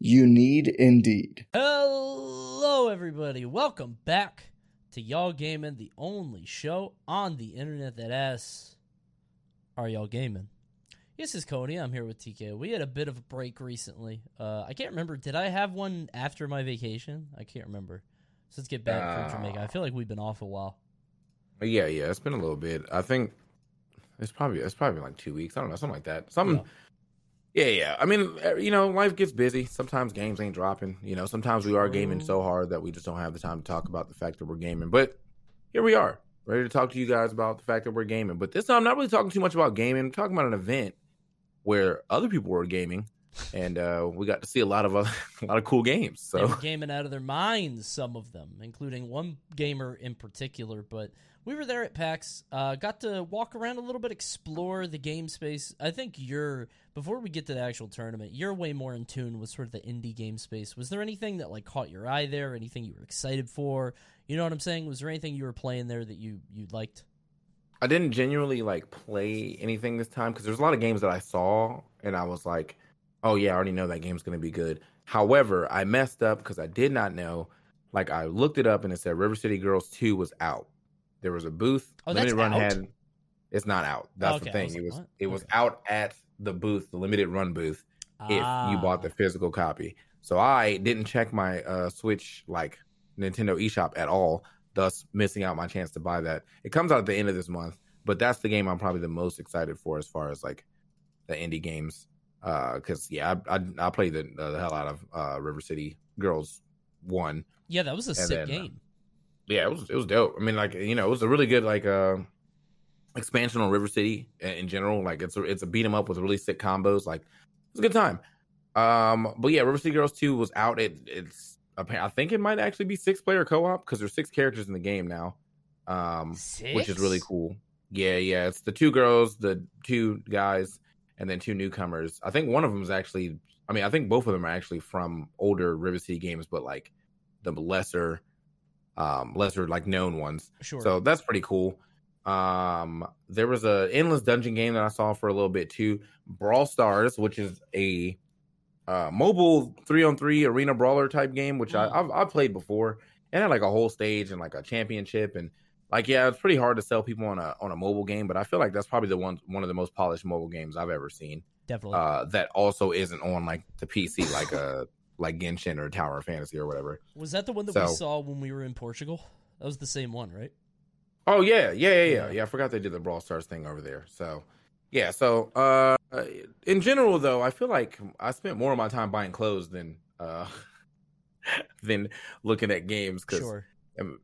You need Indeed. Hello, everybody. Welcome back to Y'all Gaming, the only show on the internet that asks, Are y'all gaming? This is Cody. I'm here with TK. We had a bit of a break recently. Uh, I can't remember. Did I have one after my vacation? I can't remember. So let's get back Uh, from Jamaica. I feel like we've been off a while. Yeah, yeah, it's been a little bit. I think it's probably it's probably been like two weeks. I don't know, something like that. Something. Yeah, yeah. Yeah. I mean, uh, you know, life gets busy. Sometimes games ain't dropping. You know, sometimes we are gaming so hard that we just don't have the time to talk about the fact that we're gaming. But here we are, ready to talk to you guys about the fact that we're gaming. But this time, I'm not really talking too much about gaming. I'm talking about an event where other people were gaming, and uh, we got to see a lot of other, a lot of cool games. They So were gaming out of their minds, some of them, including one gamer in particular. But we were there at PAX, uh, got to walk around a little bit, explore the game space. I think you're, before we get to the actual tournament, you're way more in tune with sort of the indie game space. Was there anything that like caught your eye there? Anything you were excited for? You know what I'm saying? Was there anything you were playing there that you, you liked? I didn't genuinely like play anything this time because there's a lot of games that I saw and I was like, oh yeah, I already know that game's gonna be good. However, I messed up because I did not know. Like I looked it up and it said River City Girls 2 was out. There was a booth. Oh, that's limited run out? had it's not out. That's Okay, the thing. was it was what? it was Okay. out at the booth, the limited run booth, if you Ah. bought the physical copy. So I didn't check my uh Switch like Nintendo eShop at all, thus missing out my chance to buy that. It comes out at the end of this month, but that's the game I'm probably the most excited for as far as like the indie games. Uh, cause yeah, I I, I played the, the hell out of uh River City Girls one. Yeah, that was a sick then, uh, game. Yeah, it was it was dope. I mean, like you know, it was a really good like uh expansion on River City in in general. Like it's a it's a beat 'em up with really sick combos. Like it's a good time. Um, but yeah, River City Girls two was out. It it's I think it might actually be six player co op because there's six characters in the game now. Um, which is really cool. Yeah, yeah, it's the two girls, the two guys, and then two newcomers. I think one of them is actually. I mean, I think both of them are actually from older River City games, but like the lesser, um, lesser like known ones. Sure. So that's pretty cool. Um, there was a endless dungeon game that I saw for a little bit too. Brawl Stars, which is a uh, mobile three on three arena brawler type game, which I, Mm. I've, I've played before. It had like a whole stage and like a championship, and like yeah, it's pretty hard to sell people on a on a mobile game, but I feel like that's probably the one one of the most polished mobile games I've ever seen. Definitely. Uh, that also isn't on like the PC, like a like Genshin or Tower of Fantasy or whatever. was that the one that we saw when we were in Portugal? That was the same one, right? Oh yeah, yeah, yeah, yeah. Yeah. Yeah, I forgot they did the Brawl Stars thing over there. So yeah, so uh in general though, I feel like I spent more of my time buying clothes than uh than looking at games because Sure.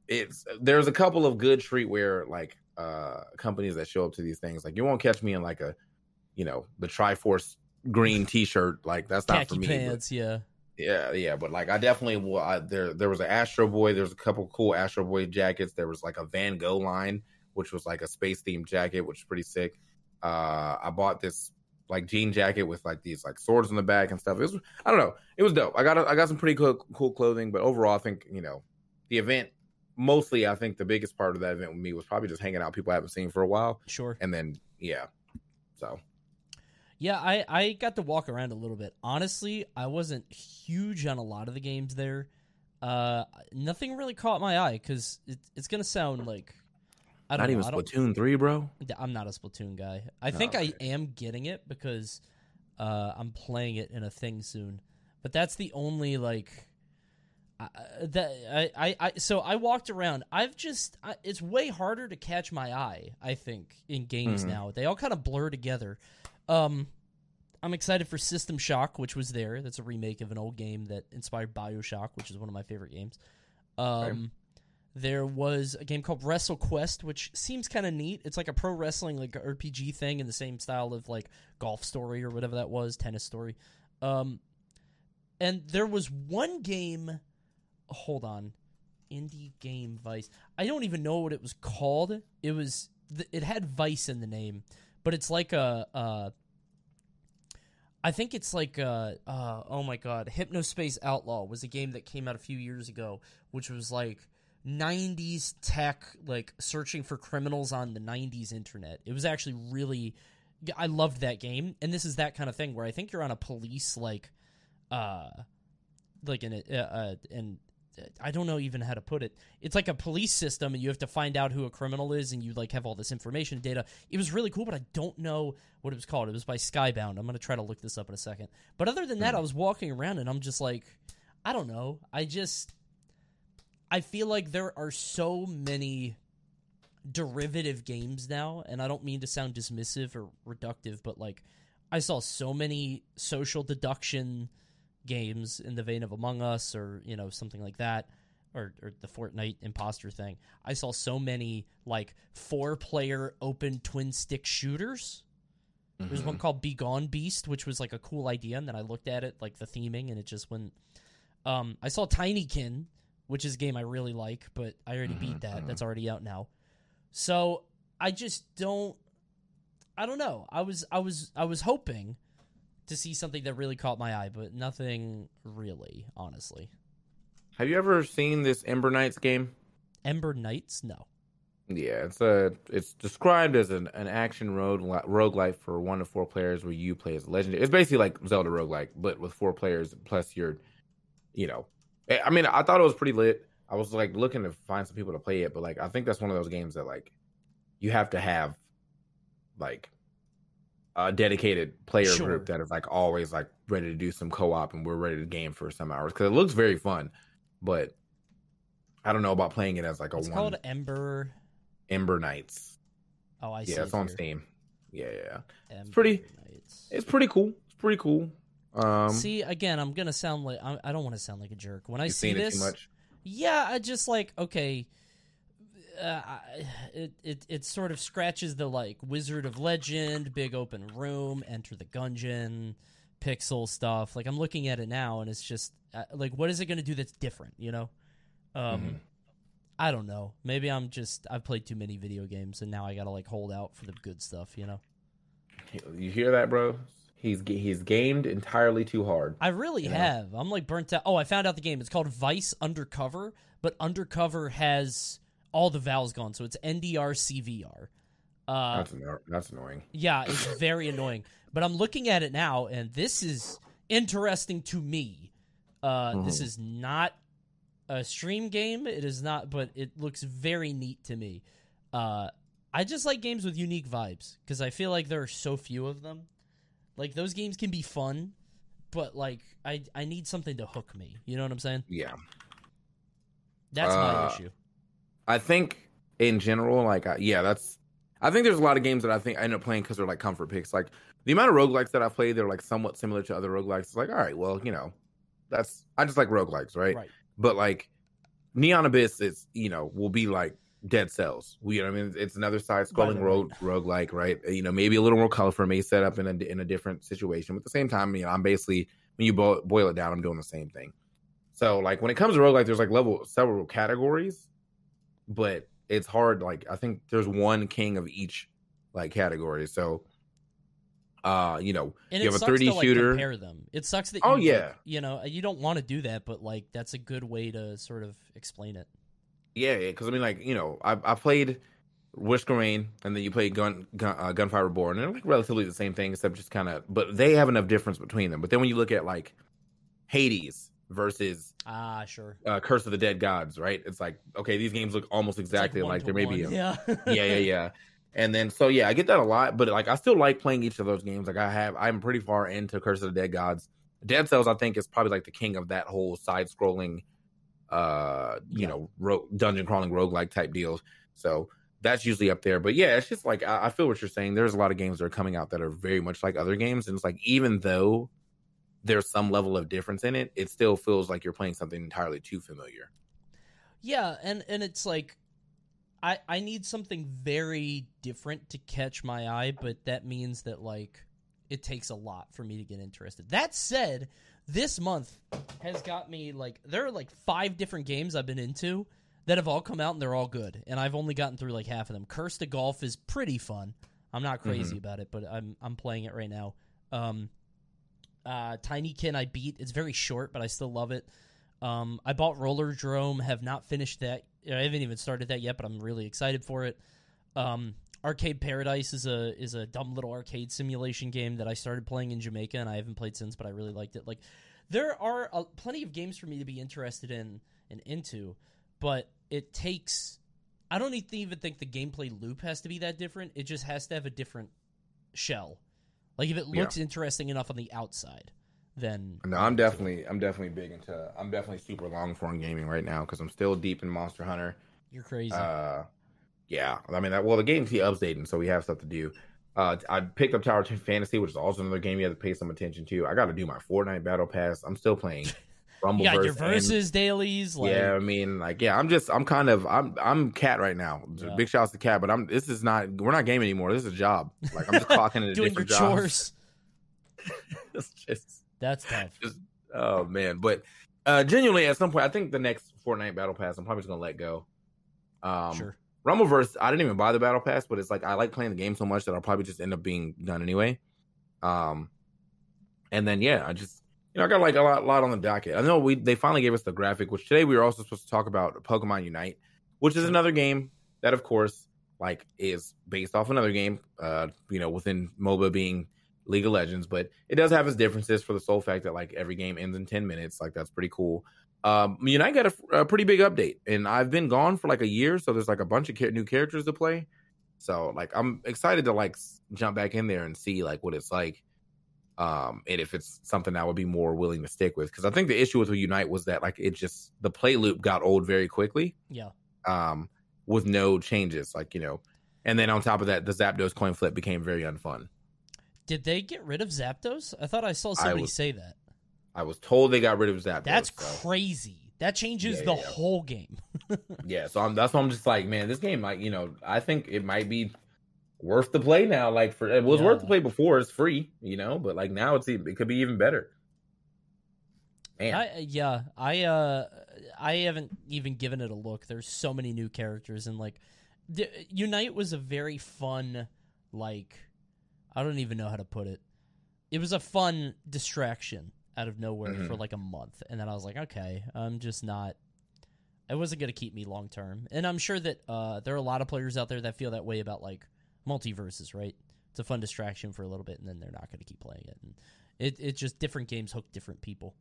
It's there's a couple of good streetwear like uh companies that show up to these things. Like you won't catch me in like a you know the Triforce green T-shirt. Like that's not Khaki for me. but- pants, yeah. yeah, yeah, but like I definitely will. I, there, there was an Astro Boy. There's a couple cool Astro Boy jackets. There was like a Van Gogh line, which was like a space themed jacket, which is pretty sick. Uh, I bought this like jean jacket with like these like swords on the back and stuff. It was, I don't know, it was dope. I got, a, I got some pretty cool, cool clothing, but overall, I think you know, the event. Mostly, I think the biggest part of that event with me was probably just hanging out with people I haven't seen for a while, Sure. and then yeah, so Yeah, I, I got to walk around a little bit. Honestly, I wasn't huge on a lot of the games there. Uh, nothing really caught my eye because it, it's gonna sound like I don't not know. even I don't, Splatoon three, bro. I'm not a Splatoon guy. I Oh, think okay. I am getting it because uh, I'm playing it in a thing soon. But that's the only like I, that I, I, I so I walked around. I've just I, it's way harder to catch my eye. I think in games Mhm. now they all kind of blur together. Um, I'm excited for System Shock, which was there. That's a remake of an old game that inspired Bioshock, which is one of my favorite games. Um, there was a game called Wrestle Quest, which seems kind of neat. It's like a pro wrestling like RPG thing in the same style of like Golf Story or whatever that was, Tennis Story. Um, and there was one game. Hold on, indie game Vice. I don't even know what it was called. It was it had Vice in the name, but it's like a. Uh, I think it's like uh, uh oh my god, Hypnospace Outlaw was a game that came out a few years ago, which was like 90s tech like searching for criminals on the 90s internet. It was actually really I loved that game and this is that kind of thing where I think you're on a police like uh like an uh, uh and I don't know even how to put it. It's like a police system, and you have to find out who a criminal is, and you like have all this information and data. It was really cool, but I don't know what it was called. It was by Skybound. I'm gonna try to look this up in a second. But other than that, hmm. I was walking around, and I'm just like, I don't know. I just, I feel like there are so many derivative games now, and I don't mean to sound dismissive or reductive, but like, I saw so many social deduction games in the vein of Among Us or you know something like that, or or the Fortnite imposter thing. I saw so many like four player open twin stick shooters. There's one mm-hmm. called Be Gone Beast, which was like a cool idea, and then I looked at it like the theming, and it just went. Um, I saw Tinykin, which is a game I really like, but I already beat mm-hmm, that. Mm-hmm. That's already out now. So I just don't. I don't know. I was I was I was hoping to see something that really caught my eye, but nothing really, honestly. Have you ever seen this Ember Knights game? Ember Knights, no. Yeah, it's a it's described as an, an action road roguelike for one to four players where you play as a legendary. It's basically like Zelda roguelike, but with four players plus your, you know, I I mean, I thought it was pretty lit. I was like looking to find some people to play it, but like I think that's one of those games that like you have to have like a dedicated player Sure. group that is like always like ready to do some co-op and we're ready to game for some hours because it looks very fun, but I don't know about playing it as like a It's one called Ember. Ember Knights. Oh, I see. Yeah, it's it on. Steam. Yeah, yeah, yeah. Ember pretty-. It's pretty cool. It's pretty cool. Um, see, again, I'm gonna sound like I, don't want to sound like a jerk when I see this. Yeah, I just like okay. Uh, it it it sort of scratches the like Wizard of Legend, big open room, Enter the Gungeon, pixel stuff. Like I'm looking at it now, and it's just uh, like, what is it going to do that's different? You know, um, Mhm. I don't know. Maybe I'm just I've played too many video games, and now I got to like hold out for the good stuff. You know, You hear that, bro? He's he's gamed entirely too hard. I really have. I'm like burnt out. Oh, I found out the game. It's called Vice Undercover, but Undercover has all the vowels gone, so it's NDR CVR. Uh, That's anno- that's annoying. yeah, it's very annoying. But I'm looking at it now, and this is interesting to me. Uh, This Mhm. is not a stream game. It is not, but it looks very neat to me. Uh, I just like games with unique vibes because I feel like there are so few of them. Like those games can be fun, but like I I need something to hook me. You know what I'm saying? Yeah, That's my Uh, issue. I think in general, like, I, yeah, that's. I think there's a lot of games that I think I end up playing because they're like comfort picks. Like the amount of roguelikes that I played, they're like somewhat similar to other roguelikes. It's like, all right, well, you know, that's I just like roguelikes, right? Right. But like Neon Abyss is, you know, will be like Dead Cells. We, you know, what I mean, it's another side scrolling right, rogue roguelike, right? Uh, you know, maybe a little more colorful, maybe set up in a in a different situation. But at the same time, you know, I'm basically when you boil, boil it down, I'm doing the same thing. So like when it comes to roguelike, there's like level several categories, but it's hard. Like I think there's one king of each like category. So uh, you know, And you have a sucks 3D to, like, shooter. compare them. It sucks that. You, Oh, like, yeah. you know, you don't want to do that, but like that's a good way to sort of explain it. Yeah, because I mean, like you know, I I played Risk of Rain, and then you play Gun, Gun uh, Gunfire Reborn, and they're like relatively the same thing, except just kind of, but they have enough difference between them. But then when you look at like Hades versus Ah, sure. uh, Curse of the Dead Gods, right? It's like okay, these games look almost exactly like, there may be, a, yeah, yeah, yeah, yeah. And then so yeah, I get that a lot, but like I still like playing each of those games. Like I have, I'm pretty far into Curse of the Dead Gods. Dead Cells, I think, is probably like the king of that whole side-scrolling uh, you Yeah. know, ro- dungeon crawling roguelike type deals. So that's usually up there. But yeah, it's just like I, I feel what you're saying. There's a lot of games that are coming out that are very much like other games, and it's like even though there's some level of difference in it, it still feels like you're playing something entirely too familiar. Yeah, and and it's like I I need something very different to catch my eye, but that means that like it takes a lot for me to get interested. That said, this month has got me like there are like five different games I've been into that have all come out and they're all good, and I've only gotten through like half of them. Cursed to Golf is pretty fun. I'm not crazy about it, but I'm I'm playing it right now. Um, uh, Tinykin I beat. It's very short, but I still love it. Um, I bought Rollerdrome. Have not finished that. I haven't even started that yet, but I'm really excited for it. Um, Arcade Paradise is a is a dumb little arcade simulation game that I started playing in Jamaica, and I haven't played since, but I really liked it. Like, there are plenty of games for me to be interested in and into, but it takes. I don't even think the gameplay loop has to be that different. It just has to have a different shell. Like if it Yeah. looks interesting enough on the outside, then No, I'm definitely I'm definitely big into I'm definitely super long form gaming right now because I'm still deep in Monster Hunter. you're crazy. Uh, yeah, I mean, that, well, the game's keep updating, so we have stuff to do. Uh, I picked up Tower of Fantasy, which is also another game you have to pay some attention to. I got to do my Fortnite Battle Pass. I'm still playing Rumble. you got your versus dailies. Like, yeah, I mean, like, yeah, I'm just, I'm kind of, I'm, I'm cat right now. Yeah. Big shouts to cat, but I'm. This is not, we're not gaming anymore. This is a job. Like, I'm just clocking into doing your different jobs. chores. just, That's tough. just, oh man. But uh genuinely, at some point, I think the next Fortnite Battle Pass, I'm probably just gonna let go. Um, sure. Rumbleverse, I didn't even buy the battle pass, but it's like I like playing the game so much that I'll probably just end up being done anyway. Um, and then yeah, I just you know I got like a lot, lot on the docket. I know we they finally gave us the graphic, which today we were also supposed to talk about Pokemon Unite, which is another game that of course like is based off another game, uh, you know, within MOBA being League of Legends, but it does have its differences for the sole fact that like every game ends in ten minutes. Like that's pretty cool. Um, Unite got a, a pretty big update, and I've been gone for like a year, so there's like a bunch of ca- new characters to play. So like I'm excited to like jump back in there and see like what it's like, um, and if it's something I would be more willing to stick with. Because I think the issue with Unite was that like it just the play loop got old very quickly, Yeah. um, with no changes, like you know, and then on top of that, the Zapdos coin flip became very unfun. Did they get rid of Zapdos? I thought I saw somebody was- say that. I was told they got rid of Zapdos. That's so. crazy. That changes Yeah, the yeah, whole game. Yeah, so I'm that's why I'm just like, man, this game might, you know, I think it might be worth the play now. Like for it was worth the play before, it's free, you know, but like now it's it could be even better. Man, I, yeah, I uh, I haven't even given it a look. There's so many new characters, and like, the, Unite was a very fun, like, I don't even know how to put it. It was a fun distraction out of nowhere Mhm. for like a month, and then I was like, okay, I'm just not. It wasn't gonna keep me long term, and I'm sure that uh, there are a lot of players out there that feel that way about like MultiVersus, right? It's a fun distraction for a little bit, and then they're not gonna keep playing it. And it it's just different games hook different people.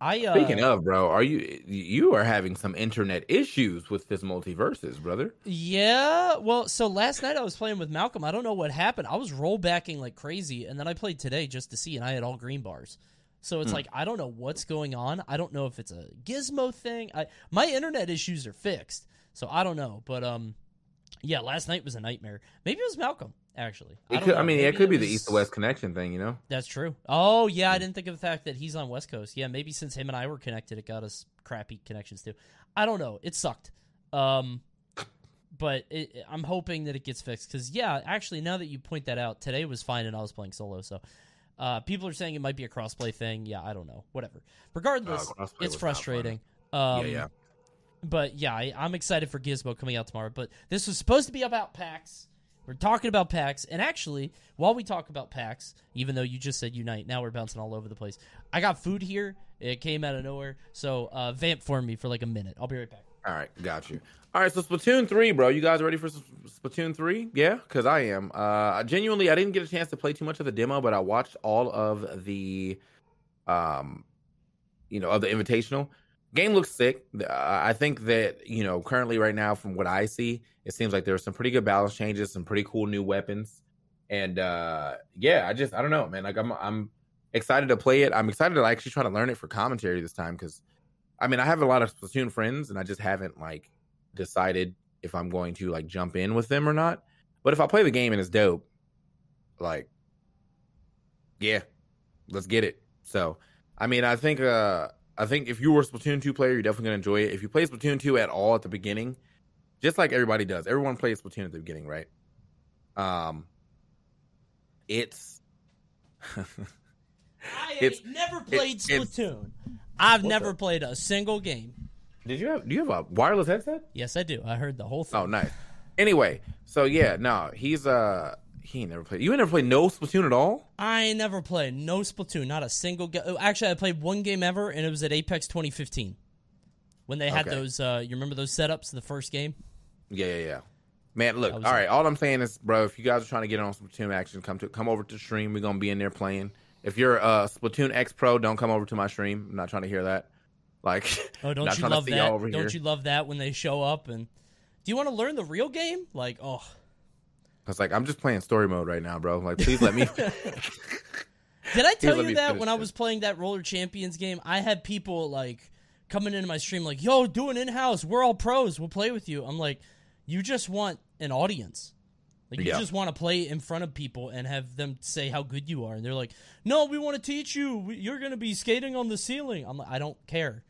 I uh, speaking of, bro, are you you are having some internet issues with this MultiVersus, brother? Yeah, well, so last night I was playing with Malcolm. I don't know what happened. I was rollbacking like crazy, and then I played today just to see, and I had all green bars. So it's Hmm. like I don't know what's going on. I don't know if it's a gizmo thing. I my internet issues are fixed, so I don't know. But um, yeah, last night was a nightmare. Maybe it was Malcolm actually. Don't could, I mean, Maybe it could be the east to west connection thing, you know. That's true. Oh yeah, I didn't think of the fact that he's on West Coast. Yeah, maybe since him and I were connected, it got us crappy connections too. I don't know. It sucked. Um, but it, I'm hoping that it gets fixed because yeah, actually, now that you point that out, today was fine and I was playing solo. So, uh, people are saying it might be a crossplay thing. Yeah, I don't know. Whatever. Regardless, Uh, it's frustrating. Um, yeah, yeah. But yeah, I, I'm excited for Gizmo coming out tomorrow. But this was supposed to be about PAX. We're talking about PAX, and actually, while we talk about PAX, even though you just said Unite, now we're bouncing all over the place. I got food here. It came out of nowhere, so uh, vamp for me for like a minute. I'll be right back. All right, got you. All right, so Splatoon three, bro. You guys ready for Splatoon three? Yeah, because I am. Uh, genuinely, I didn't get a chance to play too much of the demo, but I watched all of the, um, you know, of the invitational. Game looks sick. I think that you know, currently right now, from what I see, it seems like there are some pretty good balance changes, some pretty cool new weapons, and uh, yeah, I just I don't know, man. Like I'm I'm excited to play it. I'm excited to actually try to learn it for commentary this time because. I mean, I have a lot of Splatoon friends, and I just haven't like decided if I'm going to like jump in with them or not. But if I play the game and it's dope, like, yeah, let's get it. So, I mean, I think, uh, I think if you were a Splatoon 2 player, you're definitely gonna enjoy it. If you play Splatoon 2 at all at the beginning, just like everybody does, everyone plays Splatoon at the beginning, right? Um, it's I It's- never played it- Splatoon. I've never the- played a single game. Did you have? Do you have a wireless headset? Yes, I do. I heard the whole thing. Oh, nice. Anyway, so yeah, no, he's uh, he ain't never played. You ain't never played no Splatoon at all. I never played no Splatoon, not a single game. Actually, I played one game ever, and it was at Apex 2015 when they had Okay. those. Uh, you remember those setups? in The first game. Yeah, yeah, yeah. Man, look, all was- right. All I'm saying is, bro, if you guys are trying to get on Splatoon action, come to come over to the stream. We're gonna be in there playing. If you're a Splatoon X Pro, don't come over to my stream. I'm not trying to hear that. Like, Oh, don't you love that? Don't here. you love that when they show up and? Do you want to learn the real game? Like, oh, Cause like I'm just playing story mode right now, bro. Like, please let me. did I tell let you that finish when I was playing that Roller Champions game? I had people like coming into my stream like, "Yo, do an in-house. We're all pros. We'll play with you." I'm like, you just want an audience. Like you Yeah. just want to play in front of people and have them say how good you are, and they're like, "No, we want to teach you. You're going to be skating on the ceiling." I'm like, I don't care.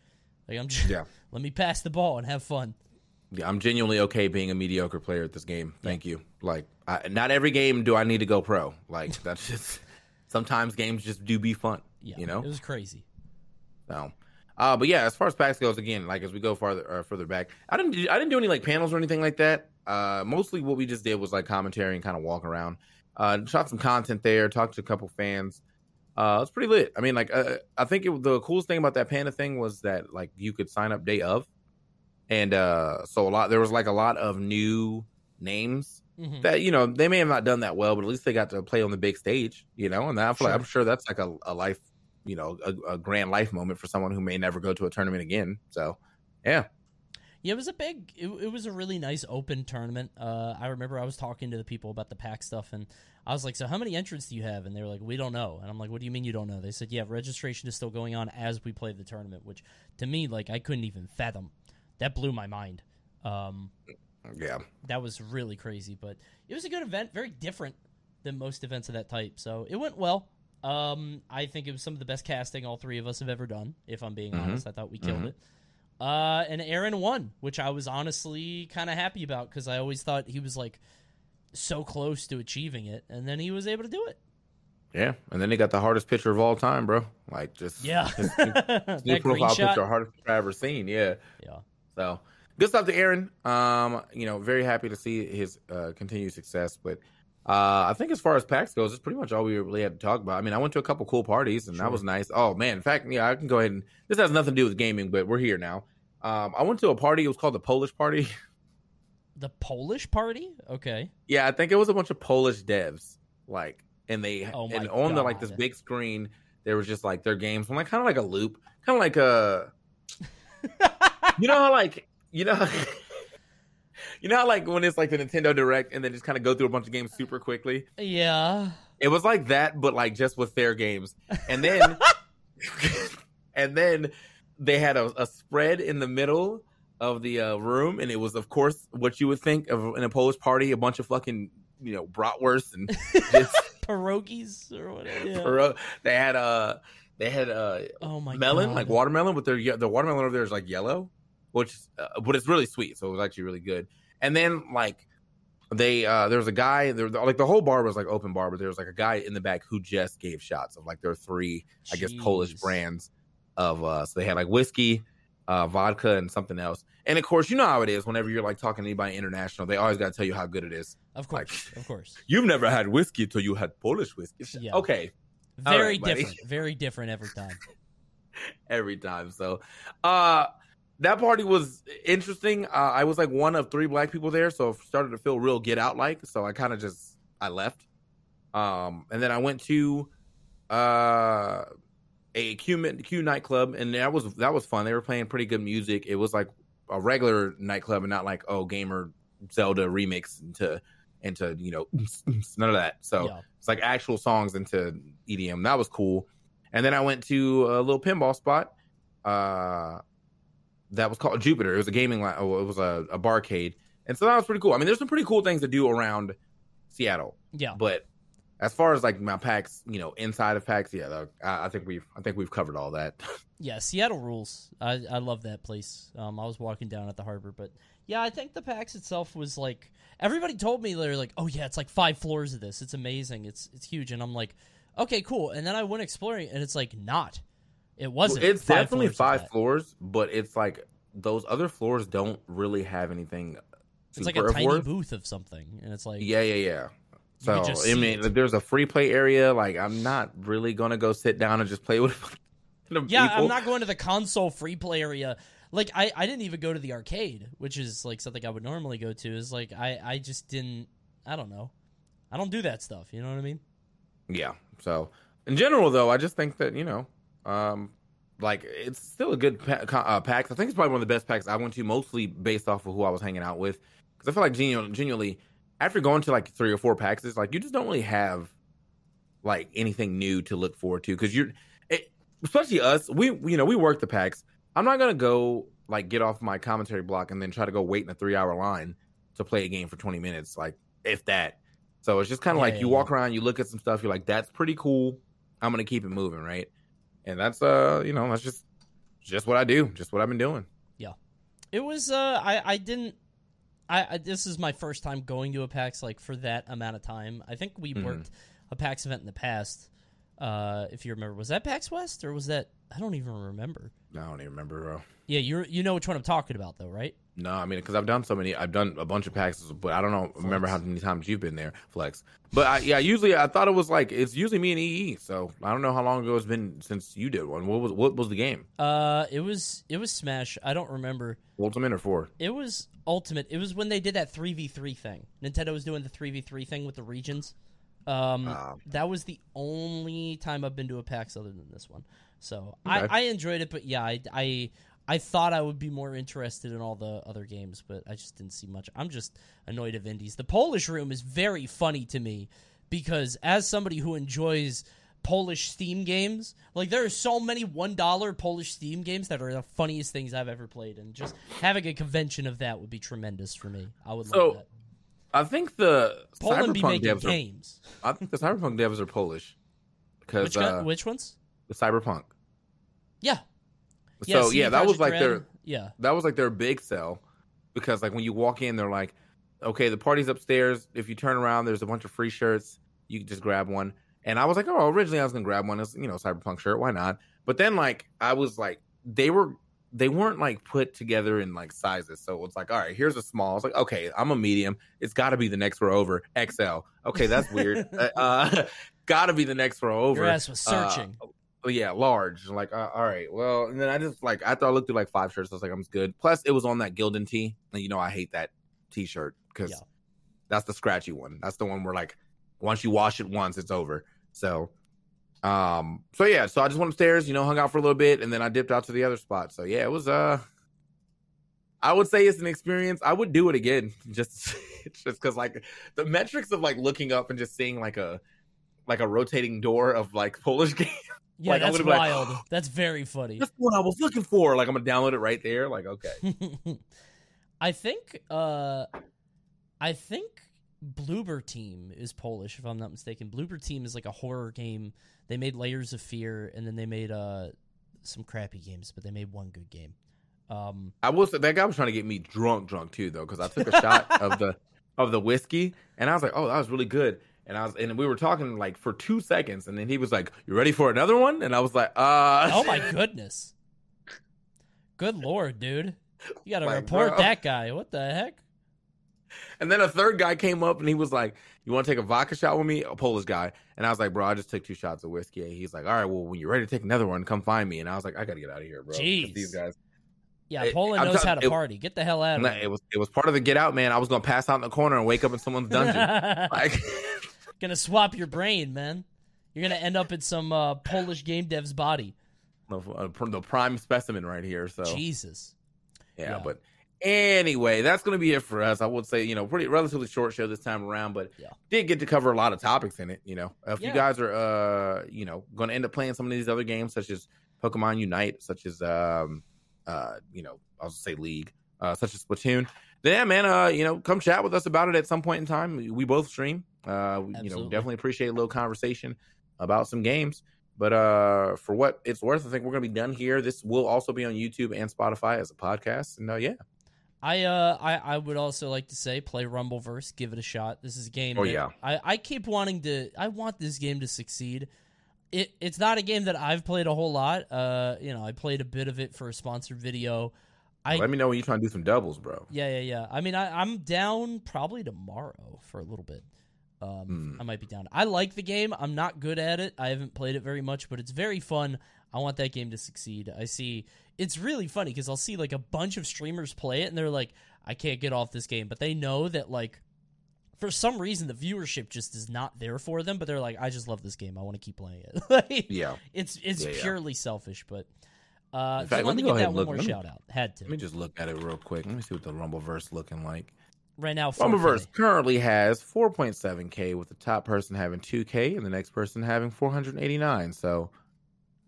Like I'm just Yeah. let me pass the ball and have fun. Yeah, I'm genuinely okay being a mediocre player at this game. Thank you. Like, I, not every game do I need to go pro. Like, that's just sometimes games just do be fun. Yeah, you know. it was crazy. So, uh, but yeah, as far as PAX goes, again, like as we go farther uh, further back, I didn't I didn't do any like panels or anything like that. Uh, mostly what we just did was like commentary and kind of walk around. Uh, shot some content there, talked to a couple fans. Uh, it's pretty lit. I mean, like uh, I think it, the coolest thing about that panda thing was that like you could sign up day of, and uh, so a lot there was like a lot of new names Mhm. that you know they may have not done that well, but at least they got to play on the big stage, you know. And I like, Sure. I'm sure that's like a, a life, you know, a, a grand life moment for someone who may never go to a tournament again. So, yeah, Yeah, it was a big. It, it was a really nice open tournament. Uh, I remember I was talking to the people about the pack stuff, and I was like, "So how many entrants do you have?" And they were like, "We don't know." And I'm like, "What do you mean you don't know?" They said, "Yeah, registration is still going on as we play the tournament," which to me, like, I couldn't even fathom. That blew my mind. Um, yeah, that was really crazy, but it was a good event, very different than most events of that type. So it went well. Um, I think it was some of the best casting all three of us have ever done. If I'm being Mhm. honest, I thought we killed Mhm. it. Uh, and Aaron won, which I was honestly kind of happy about because I always thought he was like so close to achieving it, and then he was able to do it. yeah. And then he got the hardest pitcher of all time, bro. Like just Yeah, his that new profile shot. picture, hardest pitcher I've ever seen. Yeah. Yeah, So good stuff to Aaron. Um, you know, very happy to see his uh, continued success. But uh, I think as far as PAX goes, it's pretty much all we really had to talk about. I mean, I went to a couple cool parties and Sure. that was nice. Oh man, in fact, yeah, I can go ahead and this has nothing to do with gaming, but we're here now. Um, I went to a party. It was called the Polish Party. the Polish party. Okay, yeah, I think it was a bunch of Polish devs, like, and they Oh and on the like this big screen, there was just like their games, from like kind of like a loop, kind of like a you know how like you know you know how like when it's like the Nintendo Direct and then just kind of go through a bunch of games super quickly. yeah. It was like that, but like just with their games, and then and then they had a, a spread in the middle of the uh, room, and it was of course what you would think of in a Polish party, a bunch of fucking you know bratwurst and just Pierogies or whatever. Yeah. Paro- they had uh they had uh Oh my melon God. like watermelon but their the watermelon over there is like yellow which uh, but it's really sweet so it was actually really good and then like they uh there was a guy there like the whole bar was like open bar but there was like a guy in the back who just gave shots of like their three i guess polish brands of uh so they had like whiskey uh vodka and something else and of course you know how it is whenever you're like talking to anybody international they always got to tell you how good it is Of course, of course. you've never had whiskey until you had polish whiskey Yeah. okay Very right, different. Very different every time. every time. So, uh, that party was interesting. Uh, I was like one of three black people there, so it started to feel real get out like. So I kind of just I left. Um, and then I went to uh a Q Q nightclub, and that was that was fun. They were playing pretty good music. It was like a regular nightclub, and not like oh gamer Zelda remix into into you know none of that. So Yeah. it's like actual songs into EDM. That was cool. And then I went to a little pinball spot. Uh, that was called Jupiter. It was a gaming, li- oh, it was a, a barcade, and so that was pretty cool. I mean, there's some pretty cool things to do around Seattle, Yeah. but as far as like my PAX, you know, inside of PAX, yeah, I, I think we've I think we've covered all that. Yeah, Seattle rules. I, I love that place. Um, I was walking down at the harbor, but yeah, I think the PAX itself was like everybody told me they're like, oh yeah, it's like five floors of this. It's amazing. It's it's huge, and I'm like, okay, cool. And then I went exploring, and it's like not. It wasn't. it's five definitely five that. floors, but it's like those other floors don't really have anything. It's like a tiny worth. booth of something, and it's like Yeah, yeah, yeah. So I mean, it. there's a free play area. Like I'm not really gonna go sit down and just play with. Yeah, people. I'm not going to the console free play area. Like I, I didn't even go to the arcade, which is like something I would normally go to. Is like I, I just didn't. I don't know. I don't do that stuff. You know what I mean? Yeah. So in general, though, I just think that you know, um, like it's still a good pa- co- uh, PAX. I think it's probably one of the best PAX I went to, mostly based off of who I was hanging out with. Because I feel like genu- genuinely, after going to like three or four PAX, it's like you just don't really have like anything new to look forward to. Because you're, it, especially us, we you know we work the PAX. I'm not gonna go like get off my commentary block and then try to go wait in a three hour line to play a game for 20 minutes, like if that. So it's just kind of Yeah, like yeah, you walk around, you look at some stuff, you're like, that's pretty cool. I'm gonna keep it moving, right? And that's uh, you know, that's just just what I do, just what I've been doing. Yeah, it was. Uh, I, I didn't. I, I this is my first time going to a PAX like for that amount of time. I think we Mhm. worked a PAX event in the past. Uh, if you remember, was that PAX West or was that? I don't even remember. I don't even remember, bro. Yeah, you you know which one I'm talking about though, right? No, I mean, because I've done so many, I've done a bunch of PAX, but I don't know, remember how many times you've been there, Flex. But I, yeah, usually I thought it was like it's usually me and EE. So I don't know how long ago it's been since you did one. What was what was the game? Uh, it was it was Smash. I don't remember. Ultimate or four? It was Ultimate. It was when they did that three v three thing. Nintendo was doing the three v three thing with the regions. Um, Ah. that was the only time I've been to a PAX other than this one. So Okay. I, I enjoyed it, but yeah, I, I I thought I would be more interested in all the other games, but I just didn't see much. I'm just annoyed of indies. The Polish room is very funny to me because as somebody who enjoys Polish Steam games, like there are so many one dollar Polish Steam games that are the funniest things I've ever played, and just having a convention of that would be tremendous for me. I would So, love that. I think the Poland be Cyberpunk making devs are. I think the Cyberpunk devs are Polish because Which, uh, which ones? the Cyberpunk. Yeah. So yeah, that was like Red. their yeah. that was like their big sell because like when you walk in they're like okay the party's upstairs if you turn around there's a bunch of free shirts you can just grab one and i was like oh originally i was gonna grab one it's you know cyberpunk shirt why not but then like i was like they were they weren't like put together in like sizes so it's like all right here's a small i was like okay i'm a medium it's got to be the next row over xl okay that's weird uh, uh gotta be the next row over Your ass was Uh, searching. Oh, yeah, large. Like, uh, all right, well, and then I just like after I looked through like five shirts, I was like, I'm good. Plus, it was on that Gildan tee, and you know I hate that T-shirt because Yeah. that's the scratchy one. That's the one where like once you wash it once, it's over. So, um, so yeah, so I just went upstairs, you know, hung out for a little bit, and then I dipped out to the other spot. So yeah, it was uh, I would say it's an experience. I would do it again, just just because like the metrics of like looking up and just seeing like a like a rotating door of like Polish games. yeah, like, that's gonna like, wild. that's very funny. That's what I was looking for. Like I'm gonna download it right there. Like okay, I think uh I think Bloober Team is Polish if I'm not mistaken. Bloober Team is like a horror game. They made Layers of Fear and then they made uh some crappy games, but they made one good game. Um I was that guy was trying to get me drunk, drunk too though, because I took a shot of the of the whiskey and I was like, oh, that was really good. And I was and we were talking like for two seconds, and then he was like, "You ready for another one?" And I was like, "Uh." Oh my goodness. Good lord, dude. You got to Like, report bro. that guy. What the heck? And then a third guy came up and he was like, "You want to take a vodka shot with me?" A Polish guy. And I was like, "Bro, I just took two shots of whiskey." And he's like, "All right, well, when you're ready to take another one, come find me." And I was like, "I gotta get out of here, bro. Jeez. These guys. Yeah, It- Poland knows tell- how to it- party. Get the hell out of here. it was it was part of the get out, man. I was gonna pass out in the corner and wake up in someone's dungeon. like, gonna swap your brain, man. You're gonna end up in some uh, Polish game dev's body. the, uh, the prime specimen right here. So Jesus. yeah, yeah. but anyway, that's going to be it for us. I would say you know pretty relatively short show this time around, but Yeah. did get to cover a lot of topics in it. You know, if Yeah. you guys are uh you know going to end up playing some of these other games such as Pokemon Unite, such as um uh, you know, I'll just say league, uh, such as Splatoon, then yeah, man, uh, you know, come chat with us about it at some point in time. We both stream. Uh, we, you know, definitely appreciate a little conversation about some games. But uh, for what it's worth, I think we're gonna be done here. This will also be on YouTube and Spotify as a podcast. And uh, yeah, I uh I, I would also like to say play Rumbleverse, give it a shot. This is a game. Oh yeah. I, I keep wanting to I want this game to succeed. It it's not a game that I've played a whole lot. Uh you know, I played a bit of it for a sponsored video. I let me know when you're trying to do some doubles, bro. Yeah, yeah, yeah. I mean I, I'm down probably tomorrow for a little bit. Um, mm. I might be down. I like the game. I'm not good at it. I haven't played it very much, but it's very fun. I want that game to succeed. I see it's really funny because I'll see like a bunch of streamers play it and they're like, I can't get off this game, but they know that like for some reason the viewership just is not there for them. But they're like, I just love this game. I want to keep playing it. like, yeah, it's it's yeah, purely yeah. selfish, but. Uh, In fact, let me get that one look. more let shout out. Had to. Let me just look at it real quick. Let me see what the Rumbleverse looking like. Right now, 4K. Rumbleverse currently has 4.7k, with the top person having 2k and the next person having 489. So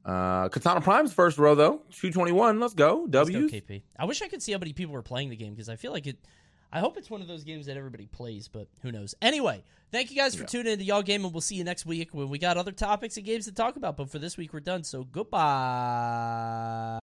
uh, Katana Prime's first row though, two twenty one. Let's go. W. KP. I wish I could see how many people were playing the game because I feel like it. I hope it's one of those games that everybody plays, but who knows? Anyway, thank you guys for yeah. tuning into Y'all Game, and we'll see you next week when we got other topics and games to talk about. But for this week, we're done. So goodbye.